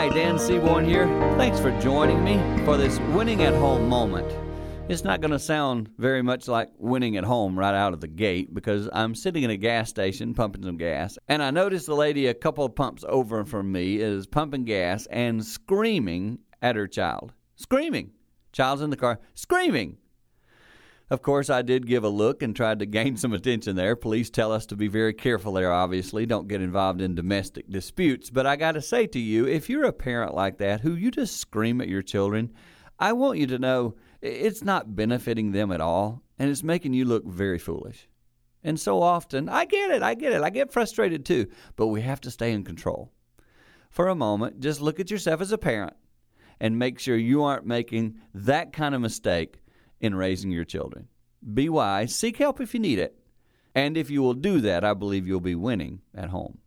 Hi, Dan Seaborn here. Thanks for joining me for this winning at home moment. It's not going to sound very much like winning at home right out of the gate because I'm sitting in a gas station pumping some gas, and I notice the lady a couple of pumps over from me is pumping gas and screaming at her child. Screaming. Child's in the car, screaming. Of course, I did give a look and tried to gain some attention there. Police tell us to be very careful there, obviously. Don't get involved in domestic disputes. But I got to say to you, if you're a parent like that who you just scream at your children, I want you to know it's not benefiting them at all, and it's making you look very foolish. And so often, I get it, I get it, I get frustrated too, but we have to stay in control. For a moment, just look at yourself as a parent and make sure you aren't making that kind of mistake in raising your children. Be wise, seek help if you need it. And if you will do that, I believe you'll be winning at home.